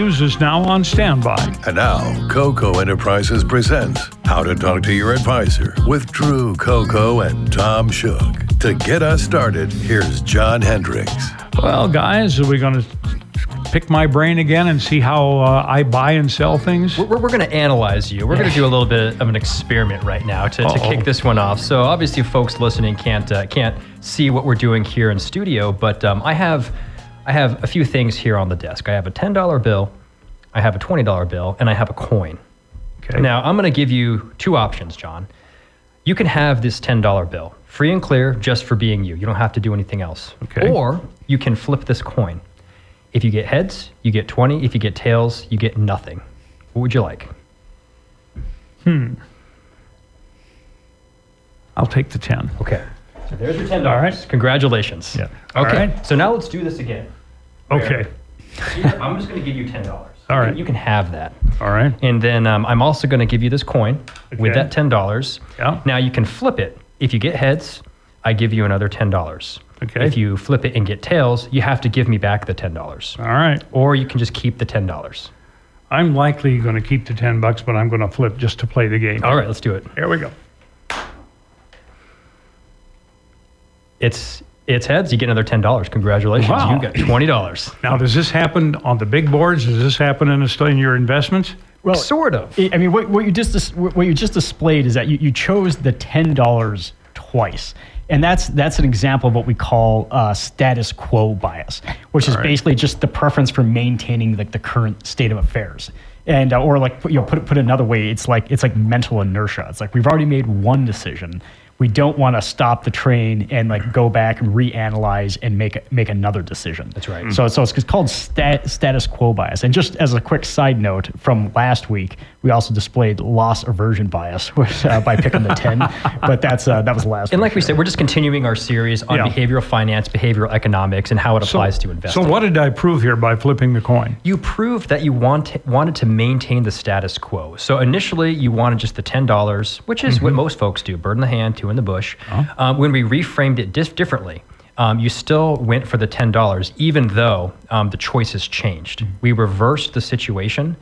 News is now on standby. And now, Coco Enterprises presents How to Talk to Your Advisor with Drew Coco and Tom Shook. To get us started, here's John Hendricks. Well, guys, are we going to pick my brain again and see how uh, I buy and sell things? We're, we're going to analyze you. We're going to do a little bit of an experiment right now to, to kick this one off. So obviously, folks listening can't uh, can't see what we're doing here in studio, but um, I have I have a few things here on the desk. I have a ten dollar bill, I have a twenty dollar bill, and I have a coin. Okay. Now I'm going to give you two options, John. You can have this ten dollar bill free and clear, just for being you. You don't have to do anything else. Okay. Or you can flip this coin. If you get heads, you get 20. If you get tails, you get nothing. What would you like? Hmm. I'll take the 10. Okay. So there's your $10. All right. Congratulations. Yeah. All Okay. right. So now let's do this again. Okay. Here, I'm just going to give you $10. All right. You can have that. All right. And then um, I'm also going to give you this coin with Okay. that $10. Yeah. Now you can flip it. If you get heads, I give you another $10. Okay. If you flip it and get tails, you have to give me back the $10. All right. Or you can just keep the $10. I'm likely going to keep the 10 bucks, but I'm going to flip just to play the game. All right, let's do it. Here we go. It's it's heads. You get another ten dollars. Congratulations, Wow. you got twenty dollars. Now, does this happen on the big boards? Does this happen in, a, in your investments? Well, Sort of. I I mean, what, what you just dis- what you just displayed is that you, you chose the ten dollars twice, and that's that's an example of what we call uh, status quo bias, which is right. basically just the preference for maintaining like the current state of affairs. And uh, or like you know put put another way, it's like it's like mental inertia. It's like we've already made one decision. We don't want to stop the train and like go back and reanalyze and make make another decision. That's right. So so it's, it's called stat, status quo bias. And just as a quick side note from last week, we also displayed loss aversion bias which, uh, by picking the ten. But that's uh, that was last. And week. like we said, we're just continuing our series on Yeah. behavioral finance, behavioral economics, and how it applies to investing. So, what did I prove here by flipping the coin? you proved that you want wanted to maintain the status quo. So initially, you wanted just the ten dollars, which is what most folks do: bird in the hand, two in the bush. Um, when we reframed it dif- differently, um, you still went for the ten dollars, even though um, the choices changed. We reversed the situation.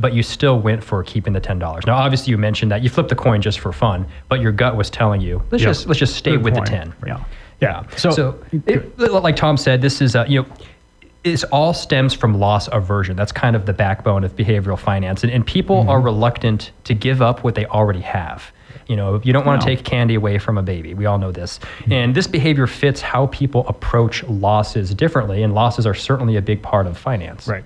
But you still went for keeping the ten dollars. Now, obviously, you mentioned that you flipped the coin just for fun, but your gut was telling you let's Yeah. just let's just stay Good with point. the ten. Yeah. yeah. So, So, it, like Tom said, this is uh, you know, this all stems from loss aversion. That's kind of the backbone of behavioral finance, and, and people Mm-hmm. are reluctant to give up what they already have. You know, you don't want to No. take candy away from a baby. We all know this. And this behavior fits how people approach losses differently, and losses are certainly a big part of finance. Right,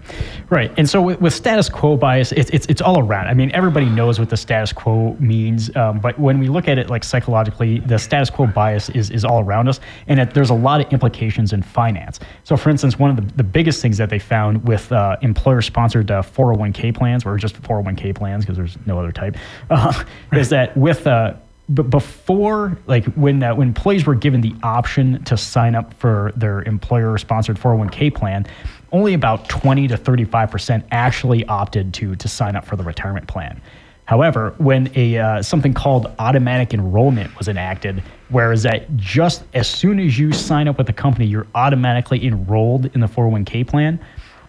right. And so with, with status quo bias, it's, it's it's all around. I mean, everybody knows what the status quo means, um, but when we look at it like psychologically, the status quo bias is, is all around us, and it, there's a lot of implications in finance. So, for instance, one of the, the biggest things that they found with uh, employer-sponsored uh, 401k plans, or just 401k plans because there's no other type, uh, is that with uh, but before like when uh, when employees were given the option to sign up for their employer sponsored 401k plan only about 20 to 35 percent actually opted to to sign up for the retirement plan. However when a uh, something called automatic enrollment was enacted whereas that just as soon as you sign up with the company you're automatically enrolled in the 401k plan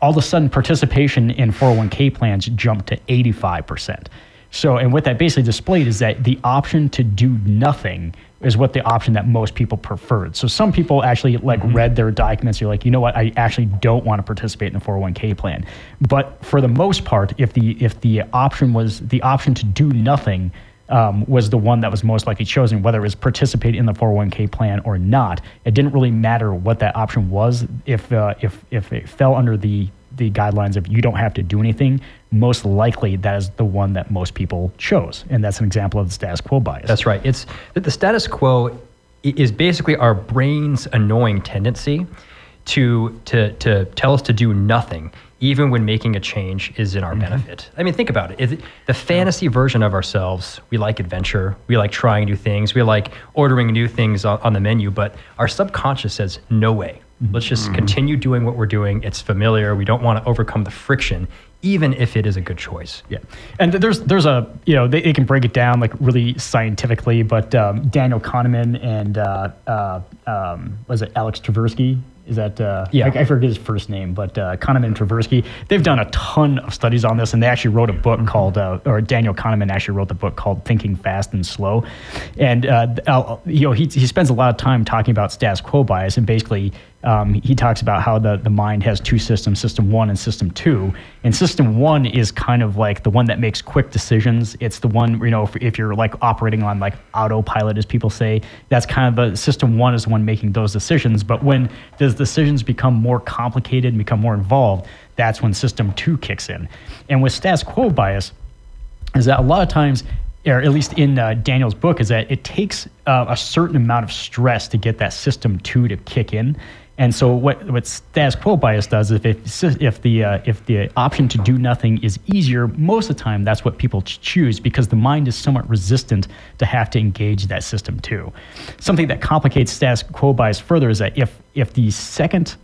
all of a sudden participation in 401k plans jumped to 85 percent so, and what that basically displayed is that the option to do nothing is what the option that most people preferred. So, some people actually like read their documents. You're like, you know what? I actually don't want to participate in a 401k plan. But for the most part, if the if the option was the option to do nothing um, was the one that was most likely chosen, whether it was participate in the 401k plan or not, it didn't really matter what that option was. If uh, if if it fell under the the guidelines of you don't have to do anything, most likely that is the one that most people chose. And that's an example of the status quo bias. That's right. It's the, the status quo is basically our brain's annoying tendency to to to tell us to do nothing, even when making a change is in our mm-hmm. benefit. I mean, think about it. the fantasy version of ourselves. We like adventure. We like trying new things. We like ordering new things on, on the menu. But our subconscious says, "No way. Let's just mm-hmm. continue doing what we're doing. It's familiar. We don't want to overcome the friction." Even if it is a good choice. Yeah, and there's there's a you know they, they can break it down like really scientifically, but um, Daniel Kahneman and uh, uh, um, was it Alex Tversky Is that uh, Yeah. I, I forget his first name, but uh, Kahneman and Tversky. They've done a ton of studies on this, and they actually wrote a book called, uh, or Daniel Kahneman actually wrote the book called "Thinking Fast and Slow," and uh, you know he he spends a lot of time talking about status quo bias, and basically um, he talks about how the the mind has two systems, system one and system two, and system one is kind of like the one that makes quick decisions. It's the one you know if, if you're like operating on like autopilot, as people say, that's kind of the system one is the one making those decisions. But when those decisions become more complicated and become more involved, that's when system two kicks in. And with status quo bias, is that a lot of times, or at least in uh, Daniel's book, is that it takes uh, a certain amount of stress to get that system two to kick in. And so what, what status quo bias does is if if, the uh, if the option to do nothing is easier, most of the time that's what people choose because the mind is somewhat resistant to have to engage that system two. Something that complicates status quo bias further is that if if the second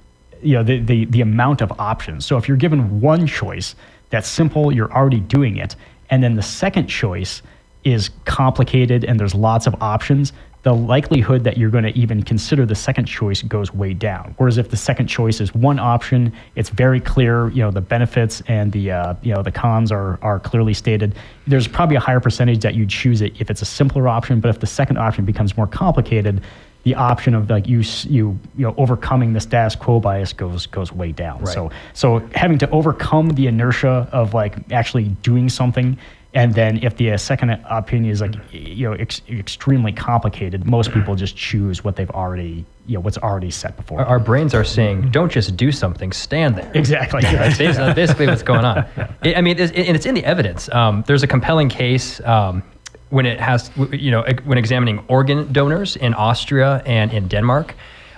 you know the, the the amount of options. So if you're given one choice that's simple, you're already doing it, and then the second choice is complicated and there's lots of options, the likelihood that you're going to even consider the second choice goes way down. Whereas if the second choice is one option, it's very clear, you know, the benefits and the uh, you know the cons are are clearly stated. There's probably a higher percentage that you choose it if it's a simpler option, but if the second option becomes more complicated, the option of like you you you know overcoming the status quo bias goes goes way down. So so having to overcome the inertia of like actually doing something, and then if the uh, second opinion is like you know ex- extremely complicated, most people just choose what they've already you know what's already set before. Our, our brains are saying, don't just do something, stand there. exactly. That's bas- that's basically what's going on. I I mean, it's, and it's in the evidence. Um, there's a compelling case um, when it has, you know, when examining organ donors in Austria and in Denmark.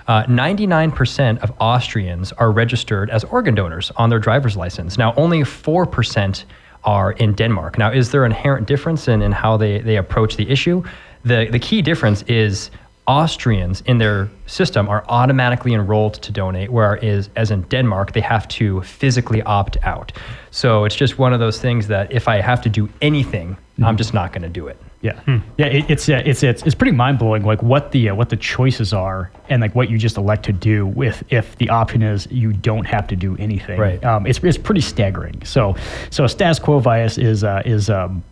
Uh, 99% of Austrians are registered as organ donors on their driver's license. Now, only 4% are in Denmark. Now, is there an inherent difference in, in how they, they approach the issue? The, the key difference is Austrians in their system are automatically enrolled to donate, whereas as in Denmark, they have to physically opt out. So it's just one of those things that if I have to do anything, I'm mm-hmm. just not going to do it. Yeah, yeah, it, it's, uh, it's it's it's pretty mind blowing, like what the uh, what the choices are, and like what you just elect to do with if the option is you don't have to do anything. Right. Um, it's it's pretty staggering. So so status quo bias is uh, is um,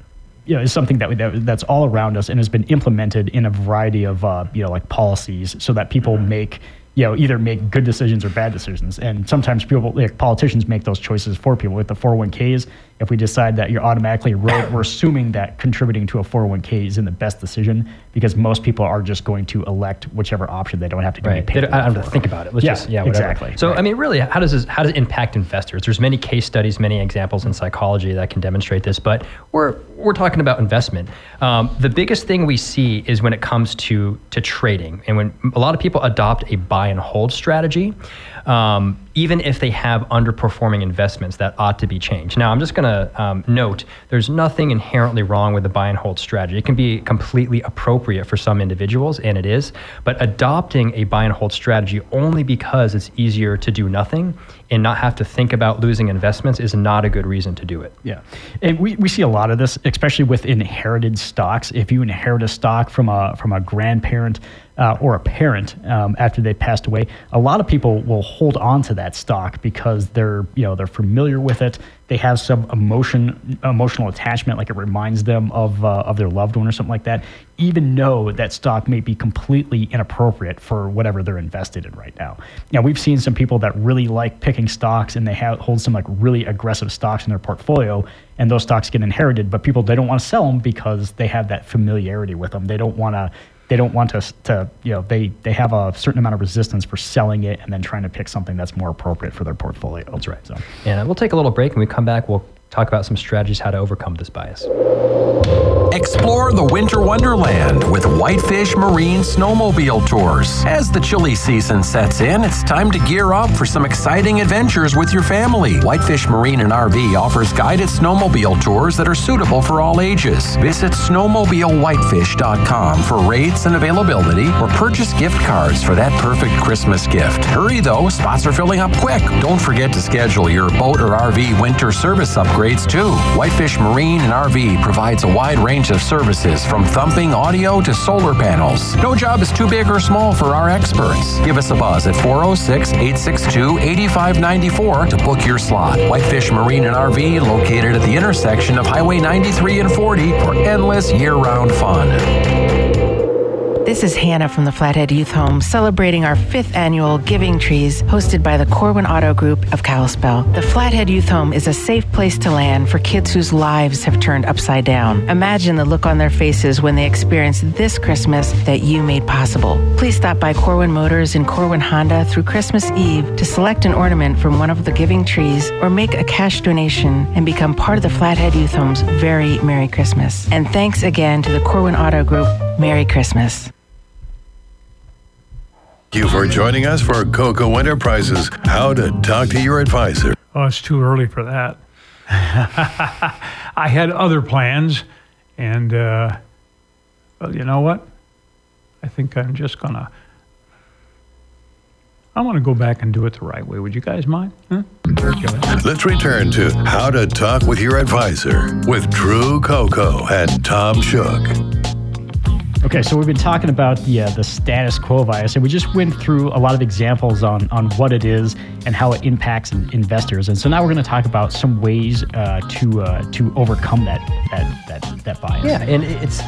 you know is something that, we- that that's all around us and has been implemented in a variety of uh, you know like policies so that people make you know either make good decisions or bad decisions and sometimes people like politicians make those choices for people with the 401ks if we decide that you're automatically enrolled we're assuming that contributing to a 401k is in the best decision because most people are just going to elect whichever option they don't have to Right. They don't, I don't have to think about it. Let's Yeah, just yeah, whatever. exactly. So I mean, really, how does this how does it impact investors? There's many case studies, many examples in psychology that can demonstrate this, but we're we're talking about investment. Um, the biggest thing we see is when it comes to to trading, and when a lot of people adopt a buy and hold strategy. Um, even if they have underperforming investments that ought to be changed. Now, I'm just going to um, note there's nothing inherently wrong with the buy and hold strategy. It can be completely appropriate for some individuals, and it is. But adopting a buy and hold strategy only because it's easier to do nothing and not have to think about losing investments is not a good reason to do it. Yeah, and we, we see a lot of this, especially with inherited stocks. If you inherit a stock from a from a grandparent uh, or a parent um, after they passed away, a lot of people will hold on to that stock because they're you know they're familiar with it. They have some emotion emotional attachment, like it reminds them of uh, of their loved one or something like that. Even though that stock may be completely inappropriate for whatever they're invested in right now. Now we've seen some people that really like picking stocks and they have hold some like really aggressive stocks in their portfolio and those stocks get inherited but people they don't want to sell them because they have that familiarity with them they don't want to they don't want to, to you know they they have a certain amount of resistance for selling it and then trying to pick something that's more appropriate for their portfolio that's right so And we'll take a little break and we come back. We'll talk about some strategies how to overcome this bias. Explore the winter wonderland with Whitefish Marine Snowmobile Tours. As the chilly season sets in, it's time to gear up for some exciting adventures with your family. Whitefish Marine and RV offers guided snowmobile tours that are suitable for all ages. Visit snowmobilewhitefish.com for rates and availability or purchase gift cards for that perfect Christmas gift. Hurry though, spots are filling up quick. Don't forget to schedule your boat or RV winter service upgrade upgrades too. Whitefish Marine and RV provides a wide range of services from thumping audio to solar panels. No job is too big or small for our experts. Give us a buzz at 406 862 8594 to book your slot. Whitefish Marine and RV located at the intersection of Highway 93 and 40 for endless year round fun. This is Hannah from the Flathead Youth Home celebrating our fifth annual Giving Trees hosted by the Corwin Auto Group of Kalispell. The Flathead Youth Home is a safe place to land for kids whose lives have turned upside down. Imagine the look on their faces when they experience this Christmas that you made possible. Please stop by Corwin Motors and Corwin Honda through Christmas Eve to select an ornament from one of the Giving Trees or make a cash donation and become part of the Flathead Youth Home's very Merry Christmas. And thanks again to the Corwin Auto Group. Merry Christmas. Thank you for joining us for Coco Enterprises How to Talk to Your Advisor. Oh, it's too early for that. I had other plans, and uh, well, you know what? I think I'm just gonna. I want to go back and do it the right way. Would you guys mind? Huh? Let's return to How to Talk with Your Advisor with Drew Coco and Tom Shook. Okay, so we've been talking about the uh, the status quo bias, and we just went through a lot of examples on on what it is and how it impacts investors. And so now we're going to talk about some ways uh, to uh, to overcome that that that that bias. Yeah, and it's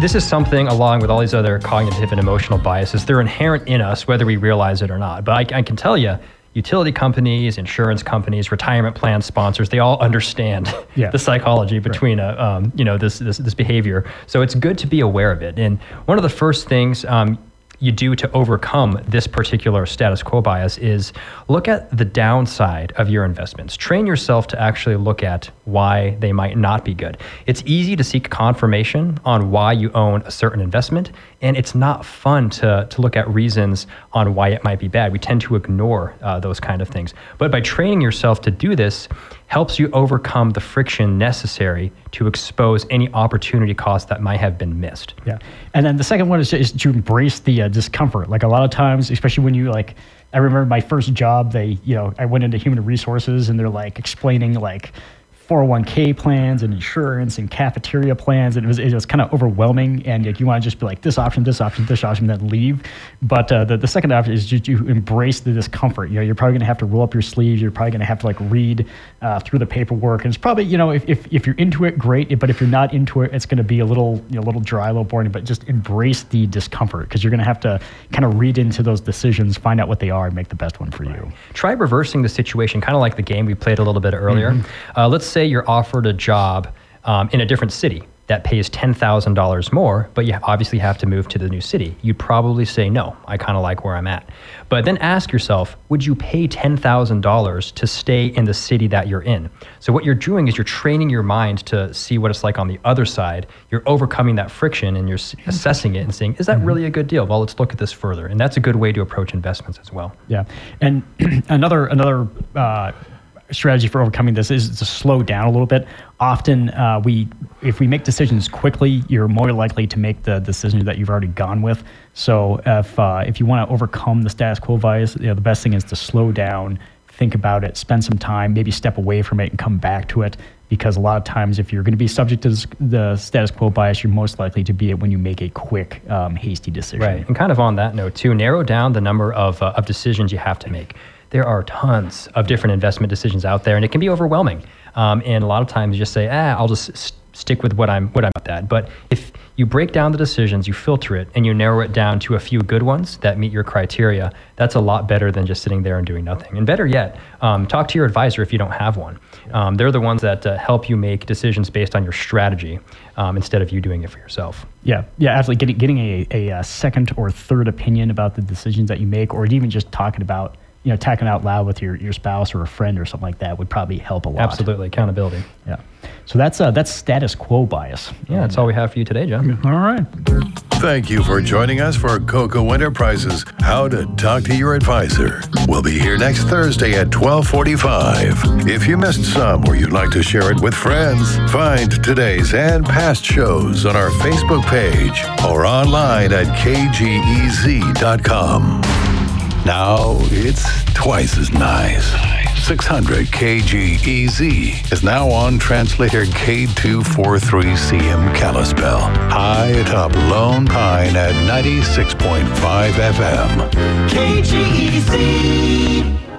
this is something along with all these other cognitive and emotional biases. They're inherent in us, whether we realize it or not. But I, I can tell you, utility companies, insurance companies, retirement plan sponsors, they all understand Yeah. the psychology between a, um, you know this, this this behavior. So it's good to be aware of it. And one of the first things um, you do to overcome this particular status quo bias is look at the downside of your investments. Train yourself to actually look at why they might not be good. It's easy to seek confirmation on why you own a certain investment, and it's not fun to, to look at reasons on why it might be bad. We tend to ignore uh, those kind of things. But by training yourself to do this, helps you overcome the friction necessary to expose any opportunity costs that might have been missed. Yeah, and then the second one is, is to embrace the uh, discomfort. Like a lot of times, especially when you like, I remember my first job. They, you know, I went into human resources, and they're like explaining like 401k plans and insurance and cafeteria plans, and it was it was kind of overwhelming. And like, you want to just be like this option, this option, this option, then leave. But uh, the the second option is just you embrace the discomfort. You know, you're probably going to have to roll up your sleeves. You're probably going to have to like read uh, through the paperwork, and it's probably you know if, if if you're into it, great. But if you're not into it, it's going to be a little you know, a little dry, a little boring. But just embrace the discomfort because you're going to have to kind of read into those decisions, find out what they are, and make the best one for you. try reversing the situation, kind of like the game we played a little bit earlier. Uh, let's say you're offered a job um, in a different city that pays $10,000 more, but you obviously have to move to the new city. You'd probably say, no, I kind of like where I'm at. But then ask yourself, would you pay $10,000 to stay in the city that you're in? So what you're doing is you're training your mind to see what it's like on the other side. You're overcoming that friction and you're assessing it and saying, is that really a good deal? Well, let's look at this further. And that's a good way to approach investments as well. Yeah, and another another uh, strategy for overcoming this is to slow down a little bit. Often, uh, we if we make decisions quickly, you're more likely to make the decision that you've already gone with. So, if uh, if you want to overcome the status quo bias, you know, the best thing is to slow down, think about it, spend some time, maybe step away from it and come back to it. Because a lot of times, if you're going to be subject to the status quo bias, you're most likely to be it when you make a quick, um, hasty decision. Right. And kind of on that note, too, narrow down the number of, uh, of decisions you have to make. There are tons of different investment decisions out there, and it can be overwhelming. Um, and a lot of times you just say, ah, I'll just s- stick with what I'm what I'm at. But if you break down the decisions, you filter it, and you narrow it down to a few good ones that meet your criteria, that's a lot better than just sitting there and doing nothing. And better yet, um, talk to your advisor if you don't have one. Um, they're the ones that uh, help you make decisions based on your strategy um, instead of you doing it for yourself. Yeah, yeah, absolutely. Getting getting a, a, second or third opinion about the decisions that you make, or even just talking about, you know, talking out loud with your, your spouse or a friend or something like that would probably help a lot. Absolutely. Accountability. Yeah. So that's uh, that's status quo bias. Yeah, that's all we have for you today, John. All right. Thank you for joining us for Coco Enterprises How to Talk to Your Advisor. We'll be here next Thursday at 1245. If you missed some or you'd like to share it with friends, find today's and past shows on our Facebook page or online at kgez.com. Now it's twice as nice. 600 KGEZ is now on translator K243CM Kalispell, high atop Lone Pine at 96.5 FM. KGEZ.